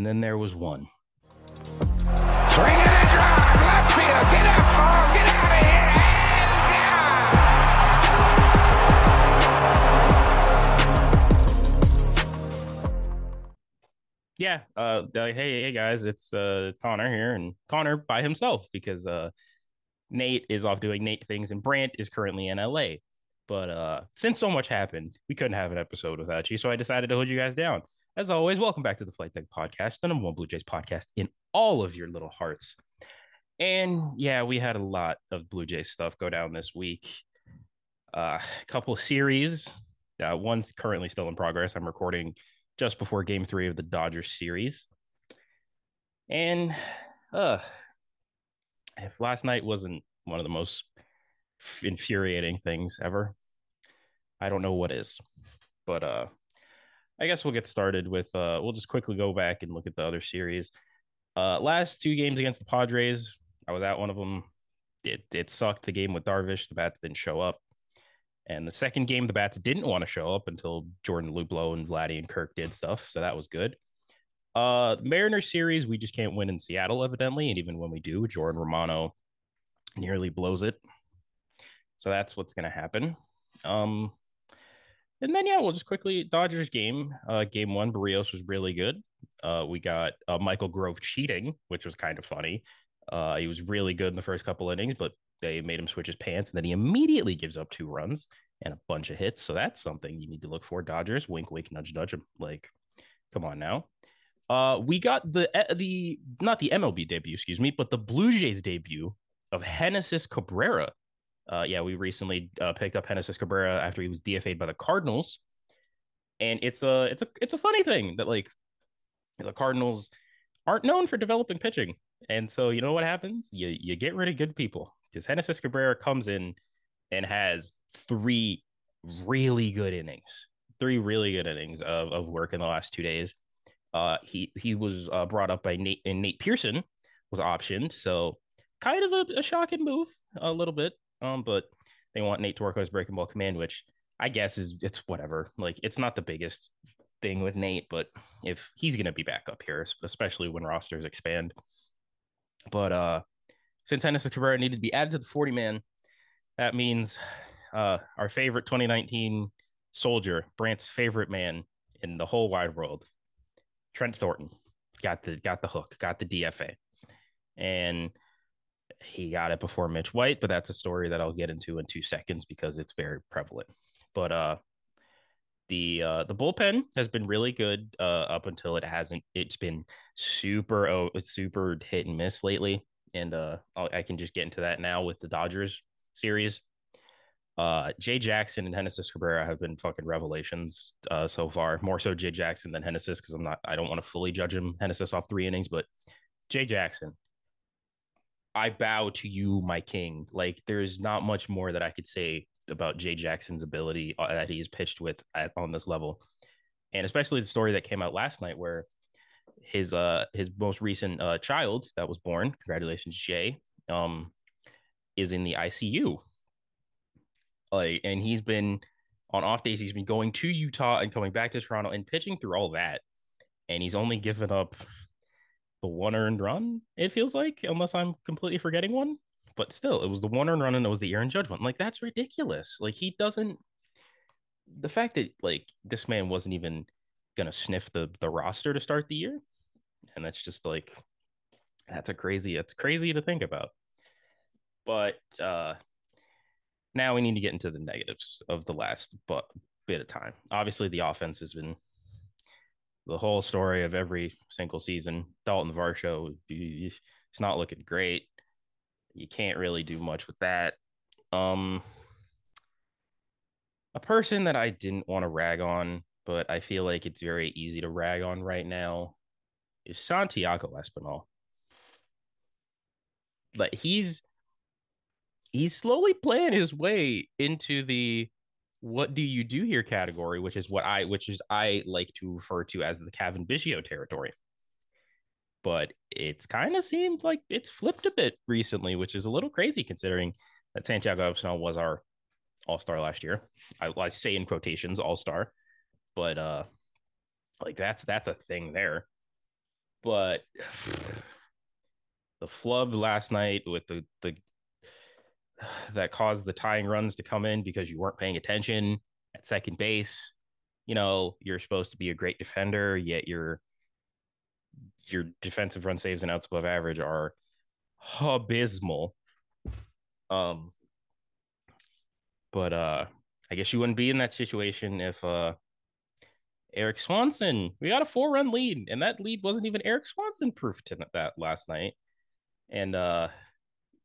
And then there was one. Swing it and drive, left field, get up, get out of here. Yeah. Uh, like, hey, hey guys, it's uh Konnor here, and Konnor by himself because uh Nate is off doing Nate things, and Brant is currently in LA. But uh, since so much happened, we couldn't have an episode without you, so I decided to hold you guys down. As always, welcome back to the Flight Deck Podcast, the number one Blue Jays podcast in all of your little hearts. And yeah, we had a lot of Blue Jays stuff go down this week. Uh, a couple series. Uh, one's currently still in progress. I'm recording just before Game Three of the Dodgers series. And uh, if last night wasn't one of the most infuriating things ever, I don't know what is. But uh, I guess we'll get started with. Uh, we'll just quickly go back and look at the other series. Uh, last two games against the Padres, I was at one of them. It it sucked. The game with Darvish, the bats didn't show up. And the second game, the bats didn't want to show up until Jordan Luplow and Vladdy and Kirk did stuff. So that was good. Uh, Mariners series, we just can't win in Seattle, evidently. And even when we do, Jordan Romano nearly blows it. So that's what's going to happen. Um, and then, yeah, we'll just quickly Dodgers game. Uh, game one, Berrios was really good. Uh, we got uh, Michael Grove cheating, which was kind of funny. Uh, he was really good in the first couple innings, but they made him switch his pants, and then he immediately gives up two runs and a bunch of hits. So that's something you need to look for. Dodgers, wink, wink, nudge, nudge. Like, come on now. Uh, we got the the not the MLB debut, excuse me, but the Blue Jays debut of Genesis Cabrera. Uh, yeah, we recently uh, picked up Genesis Cabrera after he was DFA'd by the Cardinals, and it's a it's a it's a funny thing that like the Cardinals aren't known for developing pitching, and so you know what happens? You you get rid of good people because Genesis Cabrera comes in and has three really good innings, three really good innings of, of work in the last two days. Uh, he he was uh, brought up by Nate and Nate Pearson was optioned, so kind of a, a shocking move a little bit. Um, but they want Nate to work on his breaking ball command, which I guess is it's whatever. Like it's not the biggest thing with Nate, but if he's gonna be back up here, especially when rosters expand. But uh since Genesis Cabrera needed to be added to the 40 man, that means uh, our favorite 2019 soldier, Brant's favorite man in the whole wide world, Trent Thornton, got the got the hook, got the DFA, and he got it before Mitch White. But that's a story that I'll get into in two seconds because it's very prevalent. But uh, the uh, the bullpen has been really good uh, up until it hasn't. It's been super oh, super hit and miss lately and uh, I can just get into that now with the Dodgers series. Uh, Jay Jackson and Genesis Cabrera have been fucking revelations uh, so far. More so Jay Jackson than Genesis because I'm not. I don't want to fully judge him Genesis off three innings, but Jay Jackson, I bow to you, my king. Like there's not much more that I could say about Jay Jackson's ability uh, that he's pitched with at, on this level, and especially the story that came out last night where his uh his most recent uh child that was born congratulations jay um is in the icu like and he's been on off days he's been going to utah and coming back to toronto and pitching through all that. And he's only given up the one earned run it feels like unless i'm completely forgetting one. But still it was the one earned run and it was the aaron judge one. Like that's ridiculous. Like he doesn't the fact that like this man wasn't even gonna sniff the the roster to start the year and that's just like that's a crazy it's crazy to think about. But uh now we need to get into the negatives of the last but bit of time. Obviously the offense has been the whole story of every single season. Dalton varsho it's not looking great. You can't really do much with that. Um a person that i didn't want to rag on but i feel like it's very easy to rag on right now is Santiago Espinal. Like he's he's slowly playing his way into the what do you do here category, which is what I which is I like to refer to as the Cavan Biggio territory. But it's kind of seemed like it's flipped a bit recently, which is a little crazy considering that Santiago Espinal was our all-star last year. I, I say in quotations all-star, but uh like that's that's a thing there But the flub last night with the the that caused the tying runs to come in because you weren't paying attention at second base. You know, you're supposed to be a great defender, yet your your defensive run saves and outs above average are abysmal. Um, but uh, I guess you wouldn't be in that situation if uh, Erik Swanson. We got a four run lead, and that lead wasn't even Erik Swanson proof to that last night. And uh,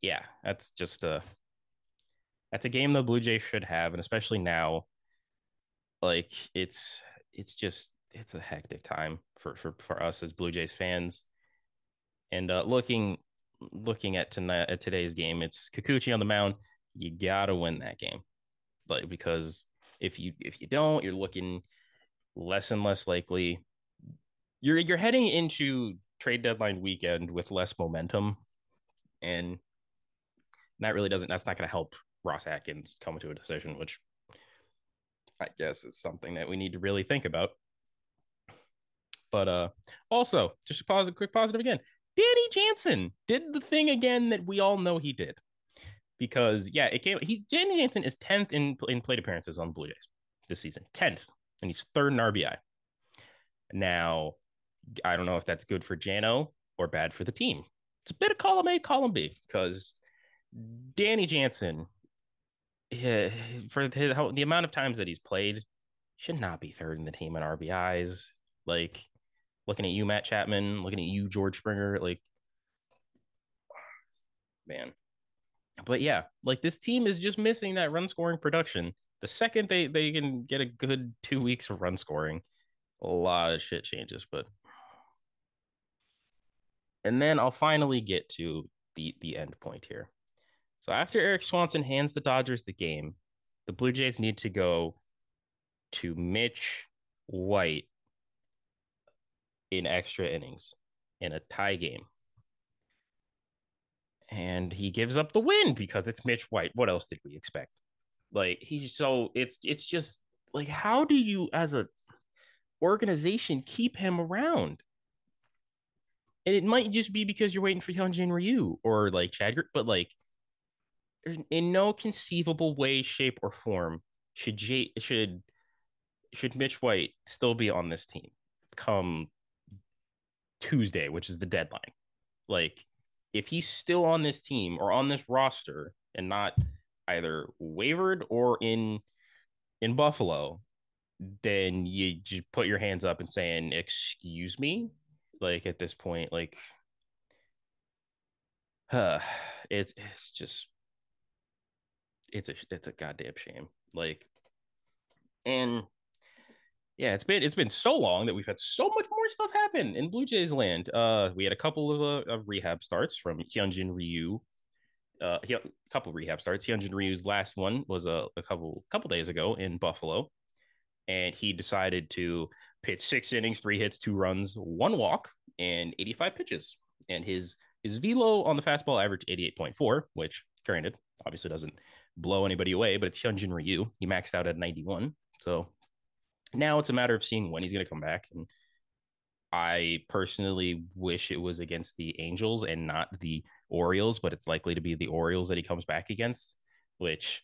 yeah, that's just a that's a game the Blue Jays should have, and especially now, like it's it's just it's a hectic time for for for us as Blue Jays fans. And uh, looking looking at tonight at today's game, it's Kikuchi on the mound. You gotta win that game, like because if you if you don't, you're looking less and less likely. You're you're heading into trade deadline weekend with less momentum, and that really doesn't. That's not going to help Ross Atkins come to a decision, which I guess is something that we need to really think about. But uh also, just a positive, quick positive again. Danny Jansen did the thing again that we all know he did. Because yeah, it came he Danny Jansen is 10th in in plate appearances on the Blue Jays this season. 10th. And he's third in RBI. Now, I don't know if that's good for Jano or bad for the team. It's a bit of column A, column B, because Danny Jansen, yeah, for the, the amount of times that he's played, should not be third in the team in RBIs. Like, looking at you, Matt Chapman, looking at you, George Springer, like, man. But yeah, like this team is just missing that run scoring production. The second they they can get a good two weeks of run scoring, a lot of shit changes. But and then I'll finally get to the the end point here. So after Erik Swanson hands the Dodgers the game, the Blue Jays need to go to Mitch White in extra innings in a tie game. And he gives up the win because it's Mitch White. What else did we expect? Like he's so it's it's just like how do you as a organization keep him around? And it might just be because you're waiting for Hyunjin Ryu or like Chad, but like in no conceivable way, shape, or form should J- should should Mitch White still be on this team come Tuesday, which is the deadline. Like, if he's still on this team or on this roster and not either wavered or in in Buffalo, then you just put your hands up and saying, "Excuse me." Like at this point, like, huh, it's it's just it's a it's a goddamn shame. Like, and yeah, it's been it's been so long that we've had so much more stuff happen in Blue Jays land. Uh, we had a couple of, uh, of rehab starts from Hyunjin Ryu. Uh, he, a couple rehab starts. Hyunjin Ryu's last one was a, a couple couple days ago in Buffalo, and he decided to pitch six innings, three hits, two runs, one walk, and 85 pitches. And his his velo on the fastball averaged 88.4, which granted obviously doesn't blow anybody away, but it's Hyunjin Ryu. He maxed out at 91, so now it's a matter of seeing when he's going to come back. And I personally wish it was against the Angels and not the Orioles, but it's likely to be the Orioles that he comes back against, which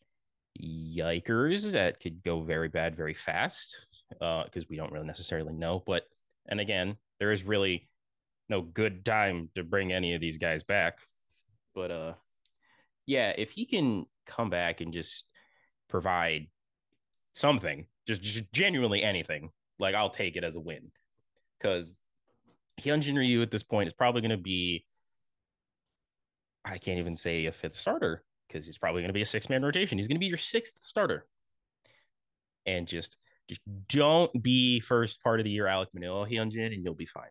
yikers, that could go very bad very fast because uh, we don't really necessarily know. But, and again, there is really no good time to bring any of these guys back. But, uh, yeah, if he can come back and just provide something just, just genuinely anything, like I'll take it as a win. Because Hyunjin Ryu at this point is probably going to be, I can't even say a fifth starter because he's probably going to be a six man rotation. He's going to be your sixth starter. And just, just don't be first part of the year Alek Manoah Hyunjin, and you'll be fine.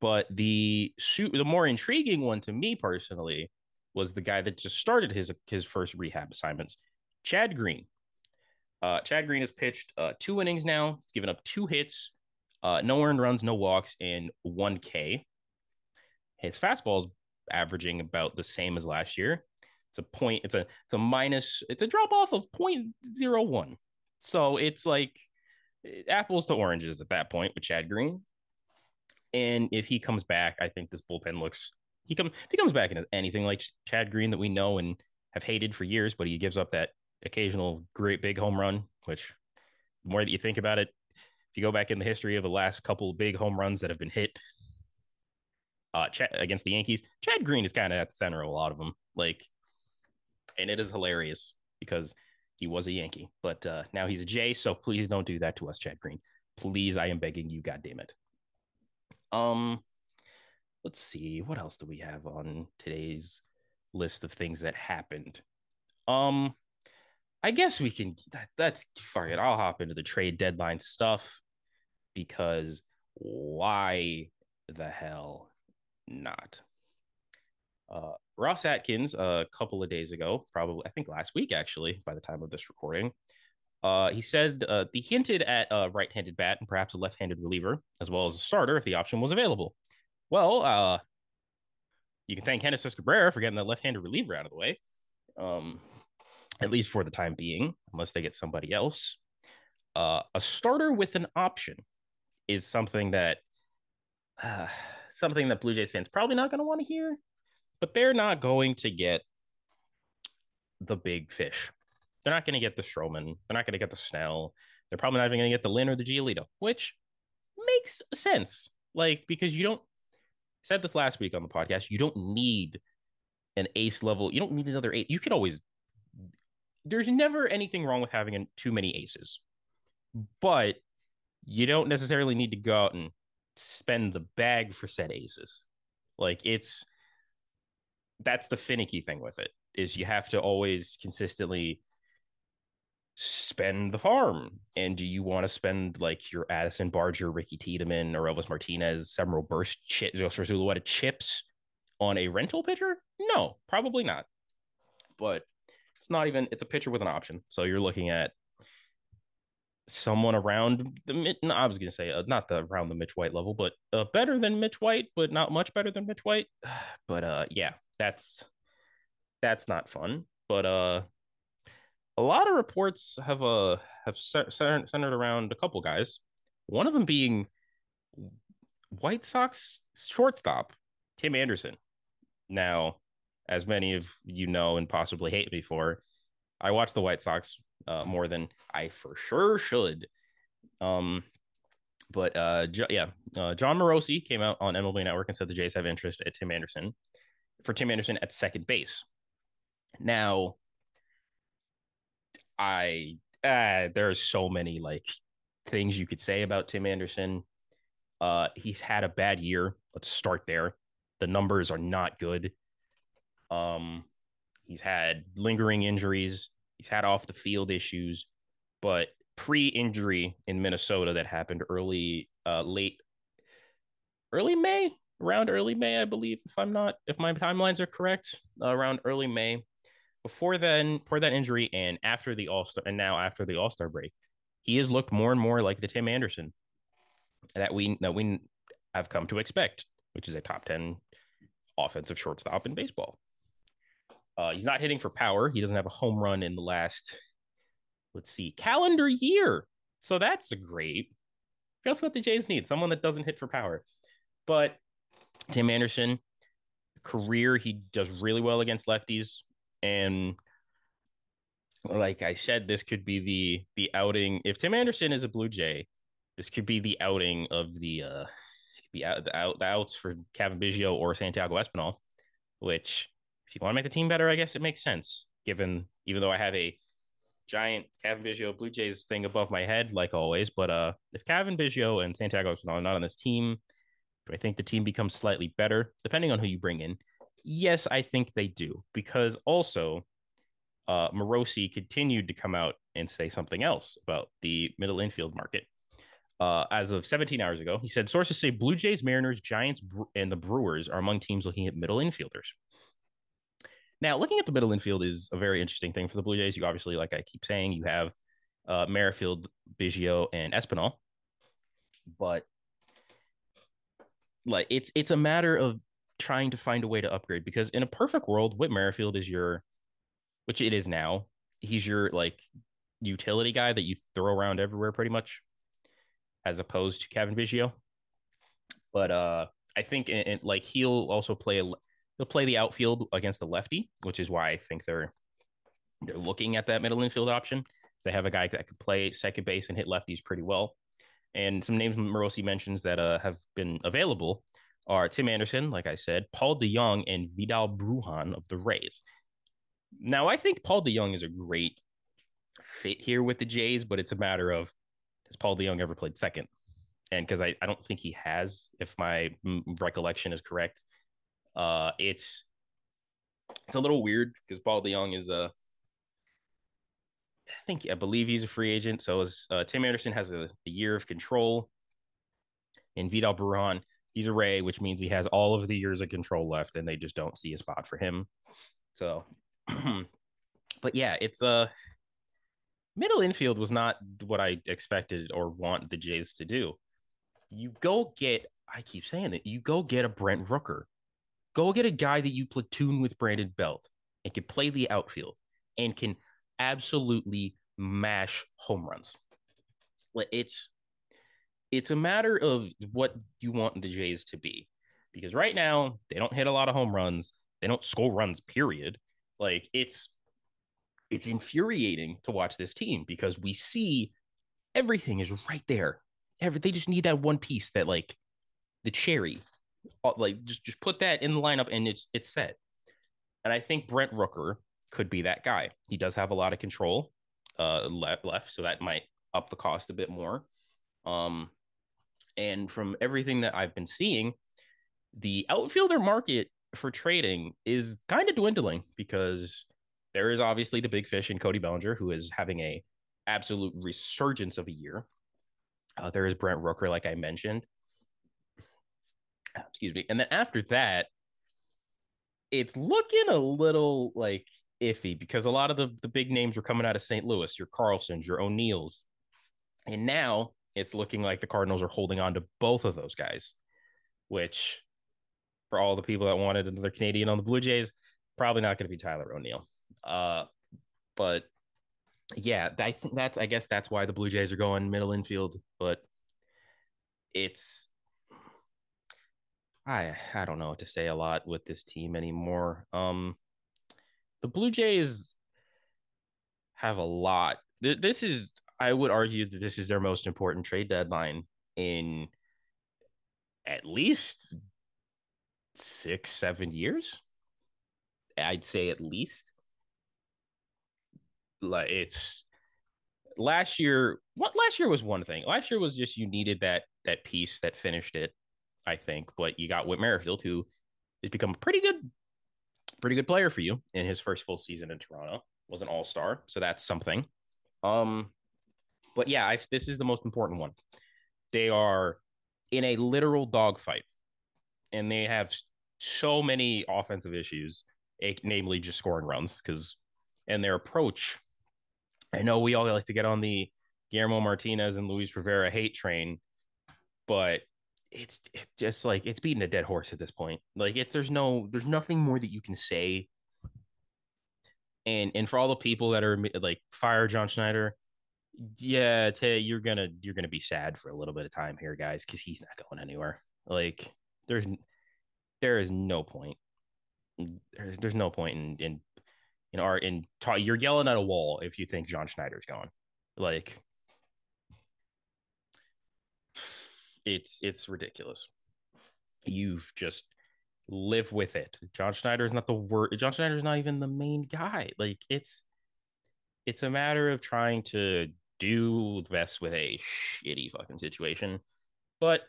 But the shoot, the more intriguing one to me personally was the guy that just started his his first rehab assignments, Chad Green. Uh, Chad Green has pitched uh, two innings now. He's given up two hits, uh, no earned runs, no walks, and one K. His fastball is averaging about the same as last year. It's a point. It's a it's a minus. It's a drop off of 0.01. So it's like apples to oranges at that point with Chad Green. And if he comes back, I think this bullpen looks he comes he comes back and is anything like Chad Green that we know and have hated for years, but he gives up that occasional great big home run, which the more that you think about it, if you go back in the history of the last couple big home runs that have been hit uh, against the Yankees, Chad Green is kind of at the center of a lot of them. Like, and it is hilarious because he was a Yankee, but uh, now he's a J. So please don't do that to us, Chad Green. Please, I am begging you. God damn it. Um, let's see what else do we have on today's list of things that happened. Um, I guess we can. That, that's fuck it. I'll hop into the trade deadline stuff because why the hell not? Uh, Ross Atkins, a couple of days ago, probably I think last week actually, by the time of this recording, uh, he said uh, he hinted at a right-handed bat and perhaps a left-handed reliever, as well as a starter if the option was available. Well, uh, you can thank Genesis Cabrera for getting the left-handed reliever out of the way, um, at least for the time being, unless they get somebody else. Uh, a starter with an option is something that uh, something that Blue Jays fans probably not going to want to hear, but they're not going to get the big fish. They're not going to get the Stroman. They're not going to get the Snell. They're probably not even going to get the Lynn or the Giolito, which makes sense. Like, because you don't, said this last week on the podcast, you don't need an ace level. You don't need another eight. You could always, there's never anything wrong with having too many aces, but you don't necessarily need to go out and spend the bag for said aces. Like, it's, that's the finicky thing with it is you have to always consistently spend the farm. And do you want to spend like your Addison Barger, Ricky Tiedemann, Orelvis Martinez, Sem Robberse, Ch- Yosver Zulueta chips on a rental pitcher? No, probably not. But it's not even, it's a pitcher with an option. So you're looking at someone around the. No, I was going to say uh, not the around the Mitch White level, but uh, better than Mitch White, but not much better than Mitch White. But uh, yeah, that's that's not fun. But uh, a lot of reports have uh have centered around a couple guys. One of them being White Sox shortstop Tim Anderson. Now, as many of you know and possibly hate me for, I watch the White Sox uh, more than I for sure should. Um, but uh, yeah, uh, Jon Morosi came out on MLB Network and said the Jays have interest at Tim Anderson for Tim Anderson at second base. Now, I uh, there's so many like things you could say about Tim Anderson. Uh, he's had a bad year. Let's start there. The numbers are not good. Um, he's had lingering injuries. He's had off the field issues, but pre-injury in Minnesota that happened early, uh, late, early May, around early May, I believe, if I'm not, if my timelines are correct, uh, around early May before then, for that injury, and after the All Star, and now after the All Star break, he has looked more and more like the Tim Anderson that we that we have come to expect, which is a top ten offensive shortstop in baseball. Uh, he's not hitting for power. He doesn't have a home run in the last, let's see, calendar year. So that's great. Guess what the Jays need? Someone that doesn't hit for power. But Tim Anderson, career, he does really well against lefties and like I said, this could be the the outing. If Tim Anderson is a Blue Jay, this could be the outing of the uh be out the out the outs for Cavan Biggio or Santiago Espinal, which if you want to make the team better, I guess it makes sense. Given even though I have a giant Cavan Biggio Blue Jays thing above my head, like always, but uh if Cavan Biggio and Santiago Espinal are not on this team, do I think the team becomes slightly better, depending on who you bring in? Yes, I think they do because also uh, Morosi continued to come out and say something else about the middle infield market. Uh, as of 17 hours ago, he said sources say Blue Jays, Mariners, Giants, and the Brewers are among teams looking at middle infielders. Now, looking at the middle infield is a very interesting thing for the Blue Jays. You obviously, like I keep saying, you have uh, Merrifield, Biggio, and Espinal, but like it's it's a matter of trying to find a way to upgrade because in a perfect world, Whit Merrifield is your, which it is now. He's your like utility guy that you throw around everywhere pretty much, as opposed to Kevin Biggio. But uh, I think in, in, like he'll also play a, he'll play the outfield against the lefty, which is why I think they're they're looking at that middle infield option. They have a guy that could play second base and hit lefties pretty well. And some names Morosi mentions that uh, have been available are Tim Anderson, like I said, Paul DeJong, and Vidal Brujan of the Rays. Now, I think Paul DeJong is a great fit here with the Jays, but it's a matter of has Paul DeJong ever played second? And because I, I don't think he has, if my recollection is correct, uh, it's it's a little weird because Paul DeJong is a I think I believe he's a free agent. So is uh, Tim Anderson has a, a, year of control, and Vidal Brujan he's a Ray, which means he has all of the years of control left, and they just don't see a spot for him. So, but yeah, it's a uh, middle infield was not what I expected or want the Jays to do. You go get, I keep saying it, you go get a Brent Rooker. Go get a guy that you platoon with Brandon Belt and can play the outfield and can absolutely mash home runs. It's it's a matter of what you want the Jays to be. Because right now, they don't hit a lot of home runs. They don't score runs, period. Like it's it's infuriating to watch this team because we see everything is right there. Every they just need that one piece that like the cherry. Uh, like just just put that in the lineup and it's it's set. And I think Brent Rooker could be that guy. He does have a lot of control uh left left, so that might up the cost a bit more. Um and from everything that I've been seeing, the outfielder market for trading is kind of dwindling because there is obviously the big fish in Cody Bellinger, who is having a absolute resurgence of a year. Uh, there is Brent Rooker, like I mentioned. Excuse me. And then after that, it's looking a little like iffy because a lot of the, the big names were coming out of St. Louis, your Carlsons, your O'Neills. And now it's looking like the Cardinals are holding on to both of those guys, which for all the people that wanted another Canadian on the Blue Jays, probably not going to be Tyler O'Neill. Uh, but yeah, I think that's I guess that's why the Blue Jays are going middle infield, but it's I I don't know what to say a lot with this team anymore. Um the Blue Jays have a lot. This is I would argue that this is their most important trade deadline in at least six, seven years. I'd say at least. Like it's last year. What last year was one thing. Last year was just you needed that that piece that finished it. I think, but you got Whit Merrifield, who has become a pretty good, pretty good player for you in his first full season in Toronto. Was an All Star, so that's something. Um, but yeah, I, this is the most important one. They are in a literal dogfight, and they have so many offensive issues, namely just scoring runs. Because and their approach, I know we all like to get on the Guillermo Martinez and Luis Rivera hate train, but it's, it's just like it's beating a dead horse at this point. Like it's there's no there's nothing more that you can say. And and for all the people that are like fire John Schneider, yeah, Tay, you're gonna you're gonna be sad for a little bit of time here, guys, because he's not going anywhere. Like there's there is no point. There's there's no point in in in our in ta- you're yelling at a wall if you think John Schneider's gone. Like it's it's ridiculous. You've just live with it. John Schneider is not the word. John Schneider is not even the main guy. Like it's it's a matter of trying to do the best with a shitty fucking situation. But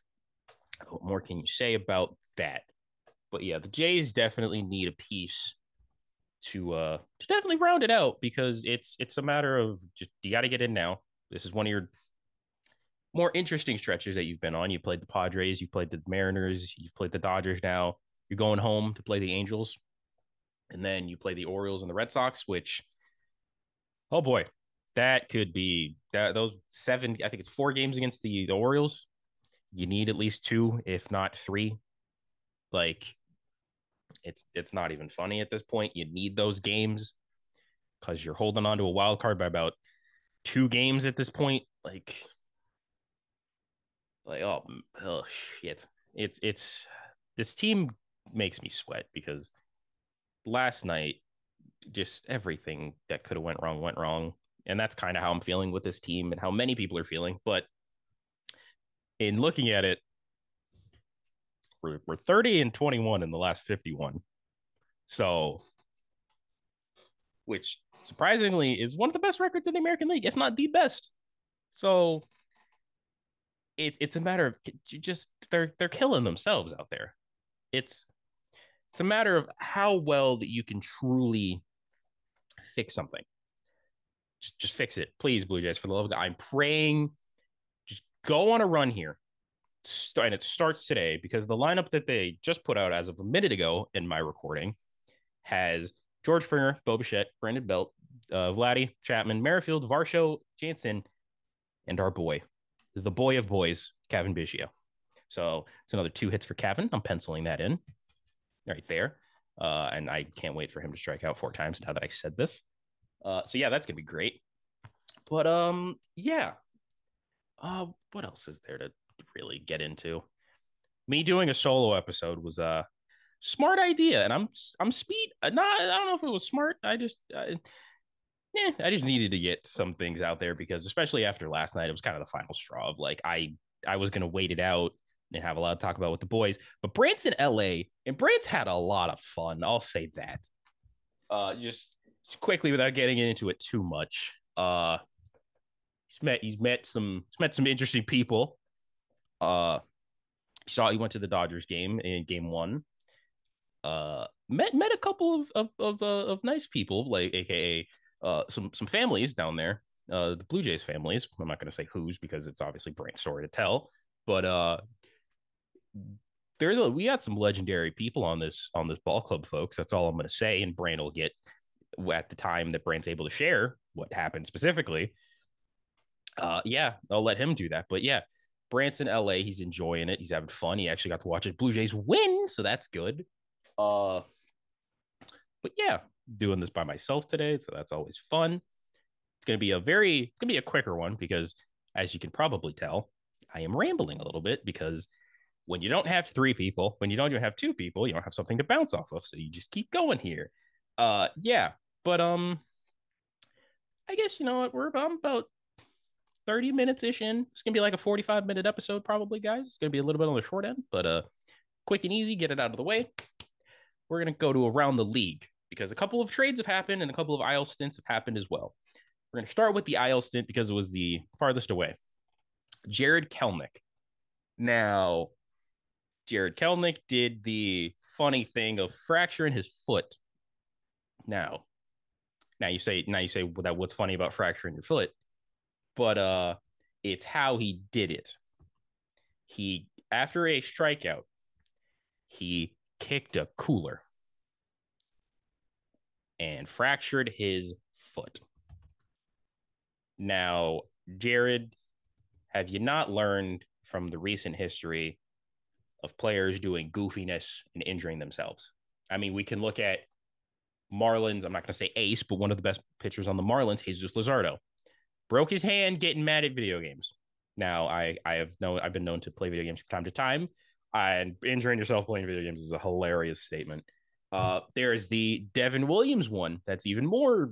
what more can you say about that? But yeah, the Jays definitely need a piece to uh to definitely round it out because it's it's a matter of just you got to get in now. This is one of your more interesting stretches that you've been on. You played the Padres, you played the Mariners, you've played the Dodgers now. You're going home to play the Angels. And then you play the Orioles and the Red Sox, which oh boy, that could be that those seven. I think it's four games against the, the Orioles. You need at least two, if not three. Like it's it's not even funny at this point. You need those games because you're holding on to a wild card by about two games at this point. Like, like oh, oh shit, it's it's this team makes me sweat because last night just everything that could have went wrong went wrong and that's kind of how i'm feeling with this team and how many people are feeling but in looking at it we're, we're 30 and 21 in the last 51 so which surprisingly is one of the best records in the american league if not the best. So it, it's a matter of just they're they're killing themselves out there. It's it's a matter of how well that you can truly fix something. Just, just fix it, please, Blue Jays. For the love of God, I'm praying. Just go on a run here, and it starts today because the lineup that they just put out as of a minute ago in my recording has George Springer, Bo Bichette, Brandon Belt, uh, Vladdy, Chapman, Merrifield, Varsho, Jansen, and our boy, the boy of boys, Kevin Biggio. So it's another two hits for Kevin. I'm penciling that in right there. Uh, and I can't wait for him to strike out four times now that I said this. Uh, so yeah, that's gonna be great. But um, yeah. Uh, what else is there to really get into? Me doing a solo episode was a smart idea, and I'm I'm speed. Uh, not I don't know if it was smart. I just. Uh, yeah, I just needed to get some things out there because, especially after last night, it was kind of the final straw of like I I was gonna wait it out and have a lot to talk about with the boys. But Brant's in LA, and Brant's had a lot of fun. I'll say that. Uh, just, just quickly without getting into it too much. Uh, he's met he's met some he's met some interesting people. Uh, saw he went to the Dodgers game in Game One. Uh, met met a couple of of of, uh, of nice people, like AKA uh some some families down there. Uh, the Blue Jays families. I'm not going to say whose because it's obviously Brant's story to tell. But uh, there's a we got some legendary people on this on this ball club, folks. That's all I'm going to say. And Brant will get at the time that Brant's able to share what happened specifically. Uh, yeah, I'll let him do that. But yeah, Brant's in LA. He's enjoying it. He's having fun. He actually got to watch his Blue Jays win, so that's good. Uh, but yeah, doing this by myself today, so that's always fun. It's gonna be a very, it's gonna be a quicker one because, as you can probably tell, I am rambling a little bit because when you don't have three people, when you don't even have two people, you don't have something to bounce off of. So you just keep going here. Uh yeah. But um I guess you know what, we're about, about 30 minutes ish in. It's gonna be like a 45 minute episode, probably, guys. It's gonna be a little bit on the short end, but uh quick and easy, get it out of the way. We're gonna go to around the league because a couple of trades have happened and a couple of IL stints have happened as well. We're gonna start with the IL stint because it was the farthest away. Jarred Kelenic. Now, Jarred Kelenic did the funny thing of fracturing his foot. Now, now you say now you say that what's funny about fracturing your foot, but uh, it's how he did it. He after a strikeout, he kicked a cooler and fractured his foot. Now, Jarred, have you not learned from the recent history of players doing goofiness and injuring themselves. I mean, we can look at Marlins. I'm not going to say ace, but one of the best pitchers on the Marlins, Jesus Luzardo, broke his hand getting mad at video games. Now, I I have known I've been known to play video games from time to time, and injuring yourself playing video games is a hilarious statement. Uh, there is the Devin Williams one that's even more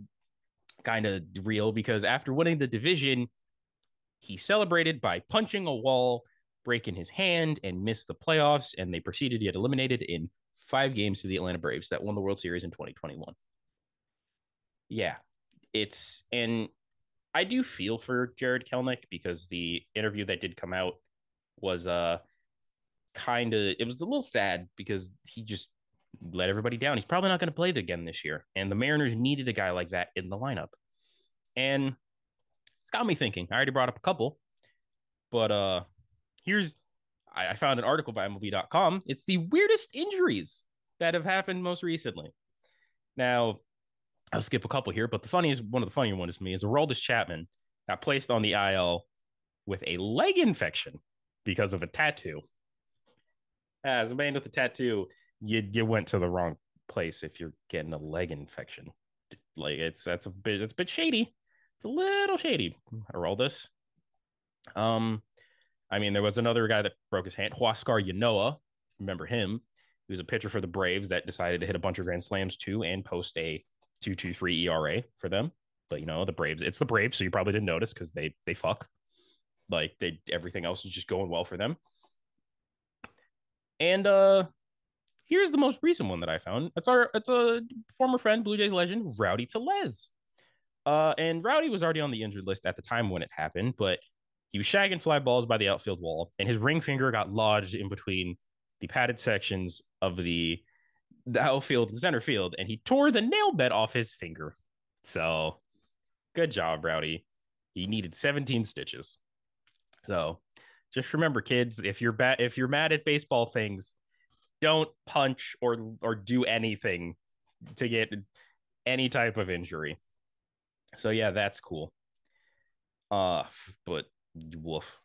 kind of real because after winning the division, he celebrated by punching a wall breaking his hand and missed the playoffs, and they proceeded to get eliminated in five games to the Atlanta Braves that won the World Series in 2021. Yeah, it's and I do feel for Jarred Kelenic because the interview that did come out was uh kind of it was a little sad because he just let everybody down. He's probably not going to play again this year, and the Mariners needed a guy like that in the lineup. And it's got me thinking. I already brought up a couple, but uh here's I, I found an article by MLB.com. It's the weirdest injuries that have happened most recently. Now, I'll skip a couple here, but the funniest one of the funnier ones to me is Aroldis Chapman got placed on the IL with a leg infection because of a tattoo. As a man with a tattoo, you you went to the wrong place if you're getting a leg infection. Like it's that's a bit it's a bit shady. It's a little shady. Aroldis. Um, I mean, there was another guy that broke his hand, Huascar Ynoa. Remember him? He was a pitcher for the Braves that decided to hit a bunch of grand slams too and post a 2.23 ERA for them. But you know, the Braves, it's the Braves, so you probably didn't notice because they they fuck. Like they everything else is just going well for them. And uh here's the most recent one that I found. It's our it's a former friend, Blue Jays legend, Rowdy Tellez. Uh, and Rowdy was already on the injured list at the time when it happened, but he was shagging fly balls by the outfield wall, and his ring finger got lodged in between the padded sections of the the outfield and center field, and he tore the nail bed off his finger. So, good job, Rowdy. He needed 17 stitches. So, just remember, kids, if you're bad, if you're mad at baseball things, don't punch or or do anything to get any type of injury. So yeah, that's cool. Uh, but woof,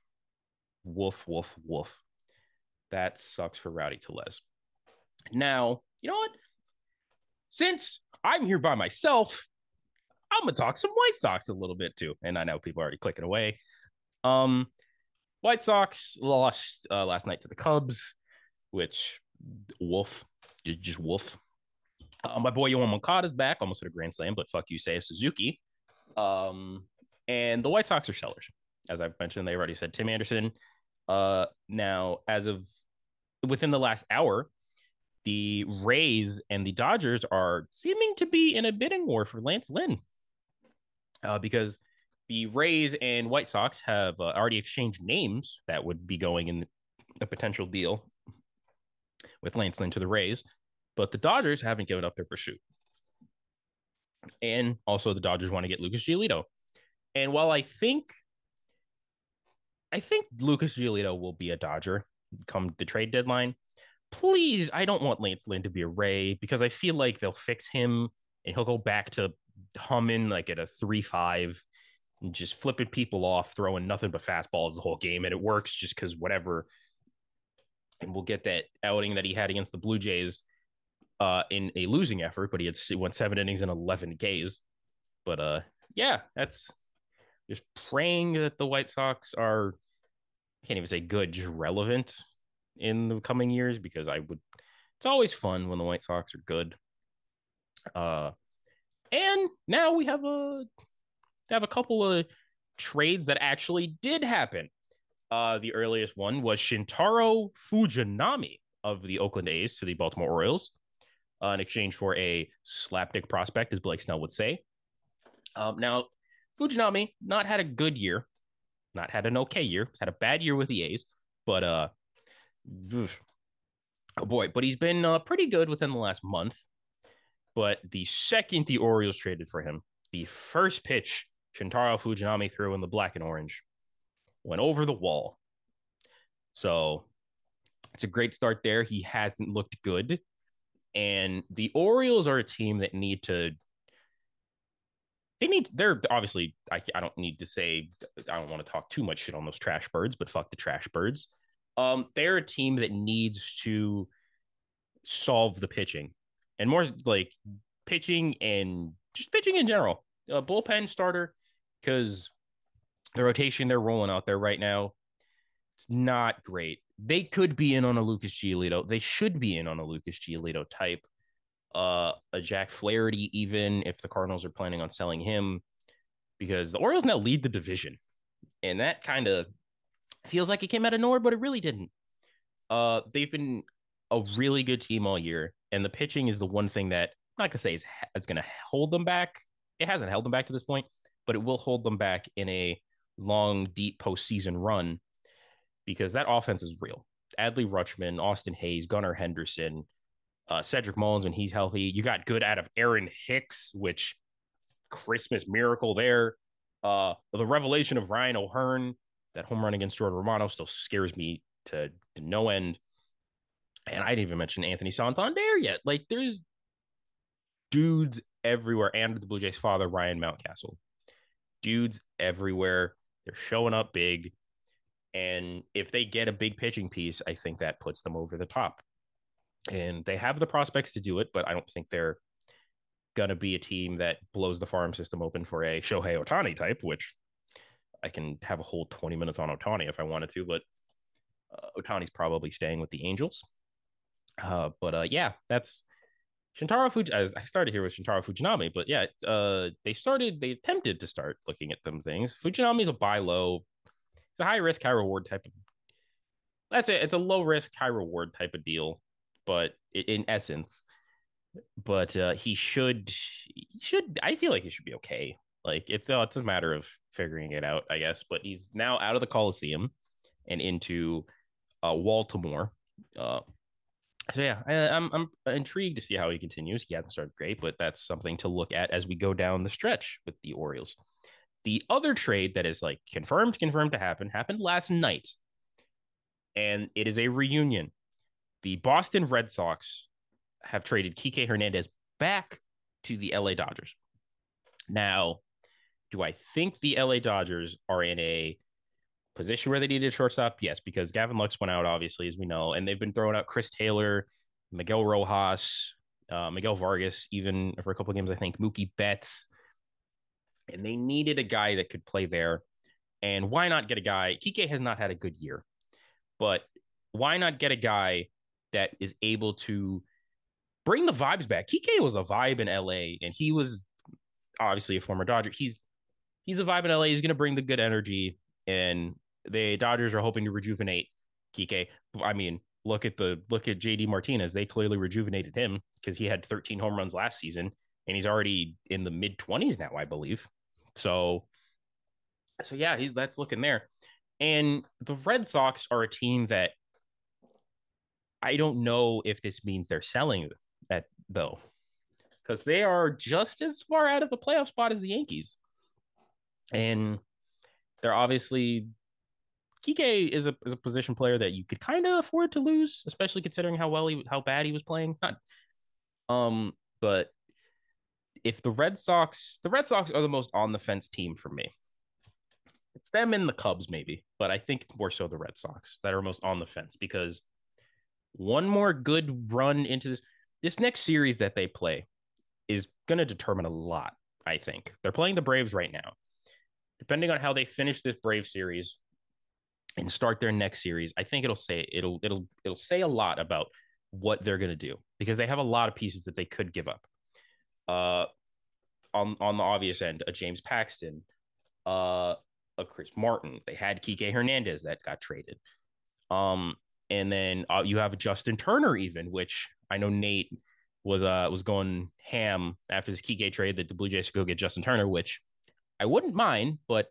woof, woof, woof. That sucks for Rowdy Tellez. Now, you know what? Since I'm here by myself, I'm gonna talk some White Sox a little bit too. And I know people are already clicking away. Um, White Sox lost uh, last night to the Cubs, which woof, just, just woof. Uh, my boy Yoan Moncada's back, almost hit a grand slam, but fuck you, Seiya Suzuki. Um, and the White Sox are sellers, as I've mentioned. They already said Tim Anderson. Uh, now, as of within the last hour, the Rays and the Dodgers are seeming to be in a bidding war for Lance Lynn. Uh, because the Rays and White Sox have uh, already exchanged names that would be going in a potential deal with Lance Lynn to the Rays, but the Dodgers haven't given up their pursuit. And also the Dodgers want to get Lucas Giolito. And while I think I think Lucas Giolito will be a Dodger come the trade deadline, please, I don't want Lance Lynn to be a Ray because I feel like they'll fix him and he'll go back to humming like at a 3-5 and just flipping people off, throwing nothing but fastballs the whole game. And it works just because whatever. And we'll get that outing that he had against the Blue Jays uh, in a losing effort, but he had went seven innings and 11 Ks. But uh, yeah, that's just praying that the White Sox are, I can't even say good, just relevant in the coming years because I would, it's always fun when the White Sox are good. Uh, and now we have a, have a couple of trades that actually did happen. Uh, the earliest one was Shintaro Fujinami of the Oakland A's to the Baltimore Orioles uh, in exchange for a slapdick prospect, as Blake Snell would say. Um, now, Fujinami not had a good year, not had an okay year, had a bad year with the A's, but uh, oh boy, but he's been uh, pretty good within the last month. But the second the Orioles traded for him, the first pitch Shintaro Fujinami threw in the black and orange went over the wall. So it's a great start there. He hasn't looked good. And the Orioles are a team that need to they need they're obviously I, I don't need to say I don't want to talk too much shit on those trash birds, but fuck the trash birds. Um, they're a team that needs to solve the pitching and more like pitching and just pitching in general. A bullpen starter because the rotation they're rolling out there right now, it's not great. They could be in on a Lucas Giolito. They should be in on a Lucas Giolito type uh, a Jack Flaherty, even if the Cardinals are planning on selling him, because the Orioles now lead the division. And that kind of feels like it came out of nowhere, but it really didn't. Uh, they've been a really good team all year, and the pitching is the one thing that I'm not gonna say is it's gonna hold them back. It hasn't held them back to this point, but it will hold them back in a long, deep postseason run because that offense is real. Adley Rutschman, Austin Hays, Gunnar Henderson, uh, Cedric Mullins when he's healthy. You got good out of Aaron Hicks, which Christmas miracle there. Uh, the revelation of Ryan O'Hearn, that home run against Jordan Romano still scares me to, to no end. And I didn't even mention Anthony Santander yet. Like there's dudes everywhere, and the Blue Jays' father, Ryan Mountcastle. Dudes everywhere. They're showing up big. And if they get a big pitching piece, I think that puts them over the top and they have the prospects to do it, but I don't think they're going to be a team that blows the farm system open for a Shohei Ohtani type, which I can have a whole 20 minutes on Ohtani if I wanted to, but uh, Ohtani's probably staying with the Angels. Uh, but uh, yeah, that's Shintaro Fuji. I started here with Shintaro Fujinami, but yeah, uh, they started. They attempted to start looking at them things. Fujinami is a buy low. It's a high risk, high reward type of. That's it. It's a low risk, high reward type of deal, but in essence, but uh, he should. He should. I feel like he should be okay. Like it's uh, it's a matter of figuring it out, I guess. But he's now out of the Coliseum and into uh, Baltimore. Uh, so yeah, I, I'm, I'm intrigued to see how he continues. He hasn't started great, but that's something to look at as we go down the stretch with the Orioles. The other trade that is like confirmed, confirmed to happen, happened last night, and it is a reunion. The Boston Red Sox have traded Kike Hernandez back to the LA Dodgers. Now, do I think the LA Dodgers are in a position where they needed a shortstop? Yes, because Gavin Lux went out, obviously, as we know, and they've been throwing out Chris Taylor, Miguel Rojas, uh, Miguel Vargas, even for a couple of games, I think Mookie Betts. And they needed a guy that could play there. And why not get a guy? Kike has not had a good year, but why not get a guy that is able to bring the vibes back? Kike was a vibe in LA, and he was obviously a former Dodger. He's he's a vibe in LA. He's going to bring the good energy, and the Dodgers are hoping to rejuvenate Kike. I mean, look at the look at JD Martinez. They clearly rejuvenated him because he had 13 home runs last season, and he's already in the mid 20s now, I believe. So, so yeah, he's that's looking there. And the Red Sox are a team that I don't know if this means they're selling that though, because they are just as far out of the playoff spot as the Yankees, and they're obviously Kike is a is a position player that you could kind of afford to lose, especially considering how well he how bad he was playing. Not, um, but if the Red Sox, the Red Sox are the most on the fence team for me. It's them and the Cubs, maybe, but I think more so the Red Sox that are most on the fence because one more good run into this this next series that they play is going to determine a lot. I think they're playing the Braves right now. Depending on how they finish this Brave series, and start their next series, I think it'll say it'll it'll it'll say a lot about what they're going to do because they have a lot of pieces that they could give up. Uh, on on the obvious end, a James Paxton, uh, a Chris Martin. They had Kike Hernandez that got traded. Um, and then uh, you have Justin Turner, even which I know Nate was uh was going ham after this Kike trade that the Blue Jays should go get Justin Turner, which I wouldn't mind, but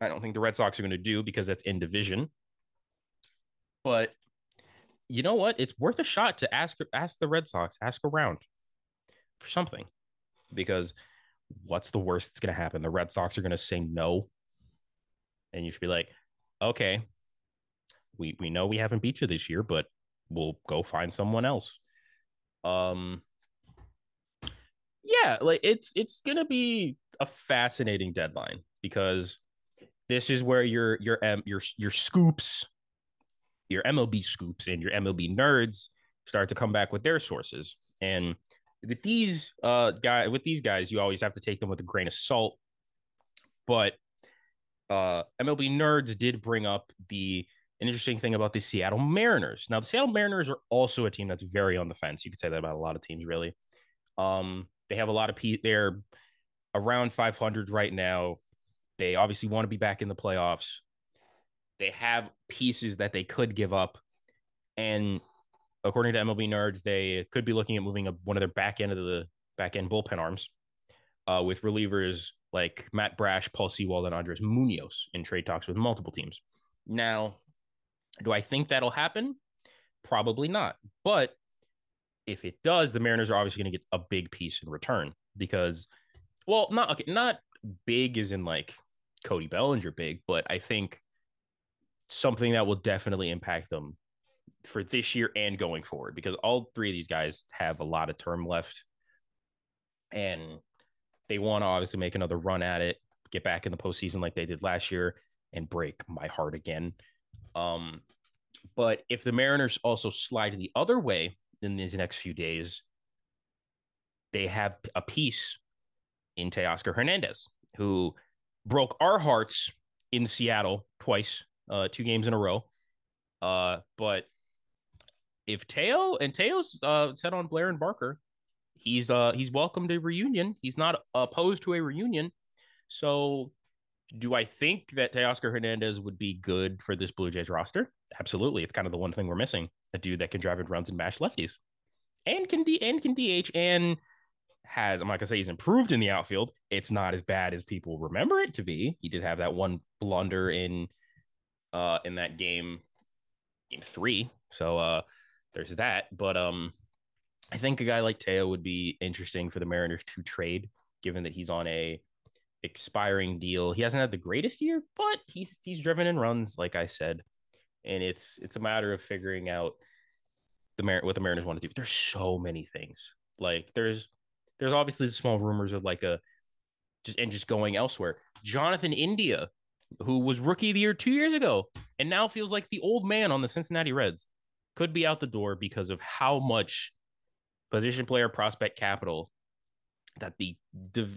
I don't think the Red Sox are going to do because that's in division. But you know what? It's worth a shot to ask ask the Red Sox, ask around for something. Because what's the worst that's going to happen? The Red Sox are going to say no. And you should be like, okay, we we know we haven't beat you this year, but we'll go find someone else. Um yeah, like it's it's gonna be a fascinating deadline because this is where your your your your scoops, your MLB scoops and your MLB nerds start to come back with their sources. And with these uh guy with these guys, you always have to take them with a grain of salt. But uh MLB nerds did bring up the an interesting thing about the Seattle Mariners. Now, the Seattle Mariners are also a team that's very on the fence. You could say that about a lot of teams, really. Um, they have a lot of pe- they're around 500 right now. They obviously want to be back in the playoffs. They have pieces that they could give up. And according to MLB Nerds, they could be looking at moving a, one of their back end of the back end bullpen arms uh, with relievers like Matt Brash, Paul Sewald, and Andres Munoz in trade talks with multiple teams. Now, do I think that'll happen? Probably not. But if it does, the Mariners are obviously going to get a big piece in return because, well, not okay, not big as in like Cody Bellinger big, but I think something that will definitely impact them for this year and going forward because all three of these guys have a lot of term left and they want to obviously make another run at it, get back in the postseason like they did last year and break my heart again. Um, but if the Mariners also slide the other way in these next few days, they have a piece in Teoscar Hernandez, who broke our hearts in Seattle twice, uh, two games in a row. Uh, but if Teo and Teo's uh set on Blair and Barker, he's uh he's welcome to reunion. He's not opposed to a reunion. So do I think that Teoscar Hernandez would be good for this Blue Jays roster? Absolutely. It's kind of the one thing we're missing. A dude that can drive and runs and mash lefties. And can D and can DH and has I'm not gonna say he's improved in the outfield. It's not as bad as people remember it to be. He did have that one blunder in uh in that game game three. So uh there's that. But um I think a guy like Teo would be interesting for the Mariners to trade, given that he's on a expiring deal. He hasn't had the greatest year, but he's he's driven and runs, like I said. And it's it's a matter of figuring out the Mar- what the Mariners want to do. There's so many things. Like there's there's obviously the small rumors of like a just and just going elsewhere. Jonathan India, who was rookie of the year two years ago, and now feels like the old man on the Cincinnati Reds, could be out the door because of how much position player prospect capital that the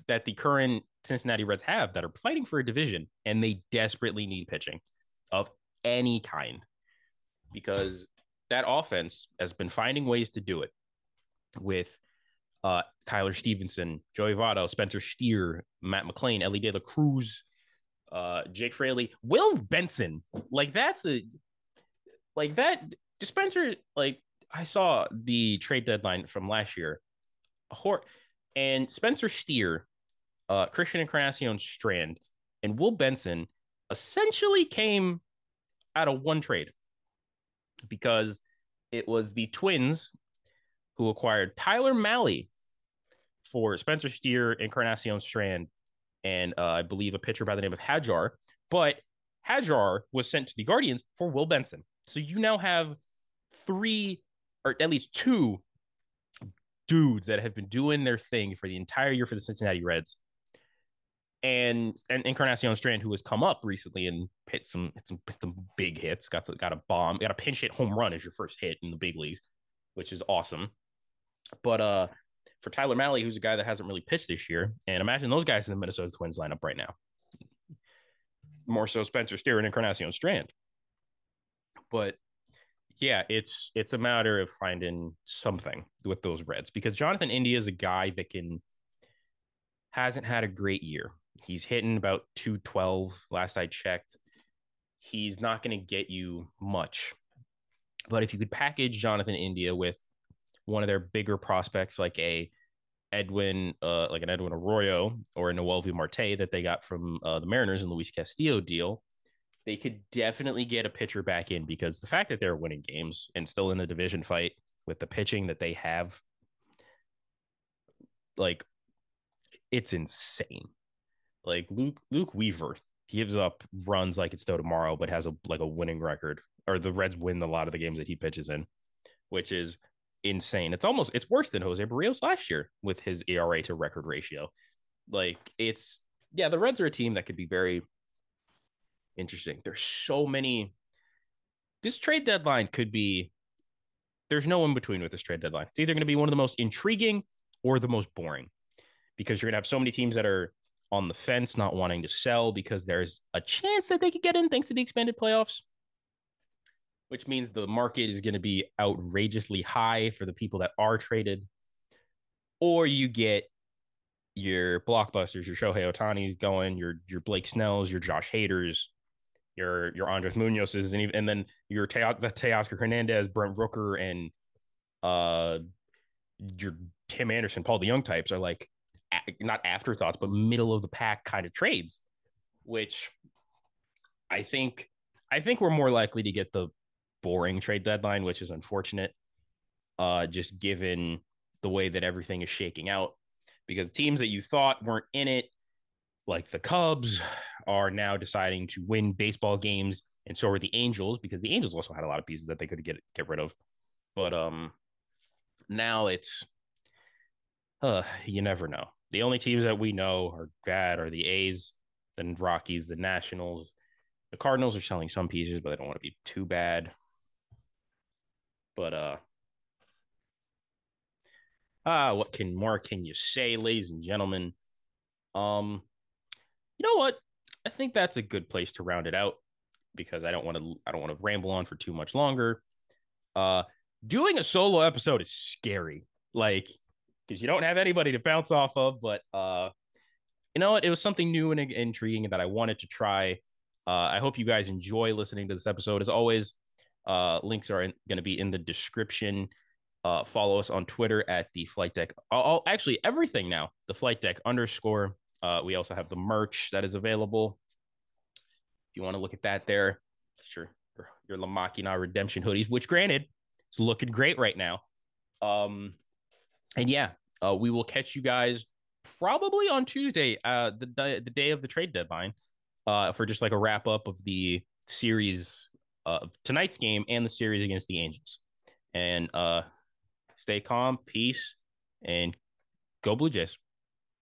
that the current Cincinnati Reds have that are fighting for a division and they desperately need pitching of any kind because that offense has been finding ways to do it with uh, Tyler Stephenson, Joey Votto, Spencer Steer, Matt McLain, Elly De La Cruz, uh, Jake Fraley, Will Benson. Like that's a like that. Spencer, like I saw the trade deadline from last year. A hor- and Spencer Steer, uh, Christian Encarnacion Strand, and Will Benson essentially came out of one trade because it was the Twins who acquired Tyler Mahle for Spencer Steer, and Encarnacion Strand, and uh, I believe a pitcher by the name of Hajjar. But Hajjar was sent to the Guardians for Will Benson. So you now have three, or at least two dudes that have been doing their thing for the entire year for the Cincinnati Reds. And and Encarnacion Strand, who has come up recently and hit some hit some, hit some big hits, got to, got a bomb, got a pinch hit home run as your first hit in the big leagues, which is awesome. But uh, for Tyler Mahle, who's a guy that hasn't really pitched this year, and imagine those guys in the Minnesota Twins lineup right now. More so Spencer Steer and Encarnacion Strand. But yeah, it's it's a matter of finding something with those Reds because Jonathan India is a guy that can hasn't had a great year. He's hitting about 212 last I checked. He's not going to get you much. But if you could package Jonathan India with one of their bigger prospects like a Edwin, uh, like an Edwin Arroyo or a Noelvi Marte that they got from uh, the Mariners and Luis Castillo deal, they could definitely get a pitcher back in because the fact that they're winning games and still in the division fight with the pitching that they have, like, it's insane. Like Luke Luke Weaver gives up runs like it's no tomorrow, but has a like a winning record, or the Reds win a lot of the games that he pitches in, which is insane. It's almost it's worse than Jose Berrios last year with his ERA to record ratio. Like it's yeah, the Reds are a team that could be very interesting. There's so many. This trade deadline could be. There's no in between with this trade deadline. It's either going to be one of the most intriguing or the most boring, because you're going to have so many teams that are on the fence, not wanting to sell because there's a chance that they could get in thanks to the expanded playoffs which means the market is going to be outrageously high for the people that are traded. Or you get your blockbusters, your Shohei Ohtani going, your your Blake Snells, your Josh Haders, your your Andres Munoz's, and even and then your Te- the Teoscar Hernandez, Brent Rooker, and uh your Tim Anderson, Paul DeJong types are like not afterthoughts, but middle of the pack kind of trades, which I think I think we're more likely to get the boring trade deadline, which is unfortunate. Uh, just given the way that everything is shaking out, because teams that you thought weren't in it, like the Cubs, are now deciding to win baseball games, and so are the Angels, because the Angels also had a lot of pieces that they could get get rid of. But um, now it's, uh, you never know. The only teams that we know are bad are the A's, the Rockies, the Nationals. The Cardinals are selling some pieces, but they don't want to be too bad. But uh ah, what can more can you say, ladies and gentlemen? Um, you know what? I think that's a good place to round it out. because I don't want to I don't want to ramble on for too much longer. Uh, doing a solo episode is scary, like because you don't have anybody to bounce off of. But uh, you know what? It was something new and intriguing that I wanted to try. Uh, I hope you guys enjoy listening to this episode. As always, uh, links are going to be in the description. Uh, follow us on Twitter at the flight deck. Oh, actually, everything now. The flight deck underscore. Uh, we also have the merch that is available. If you want to look at that, there, sure, your, your La Machina redemption hoodies, which granted, it's looking great right now. Um, and yeah, uh, we will catch you guys probably on Tuesday, uh, the the day of the trade deadline, uh, for just like a wrap up of the series of tonight's game and the series against the Angels. And uh, stay calm, peace, and go Blue Jays.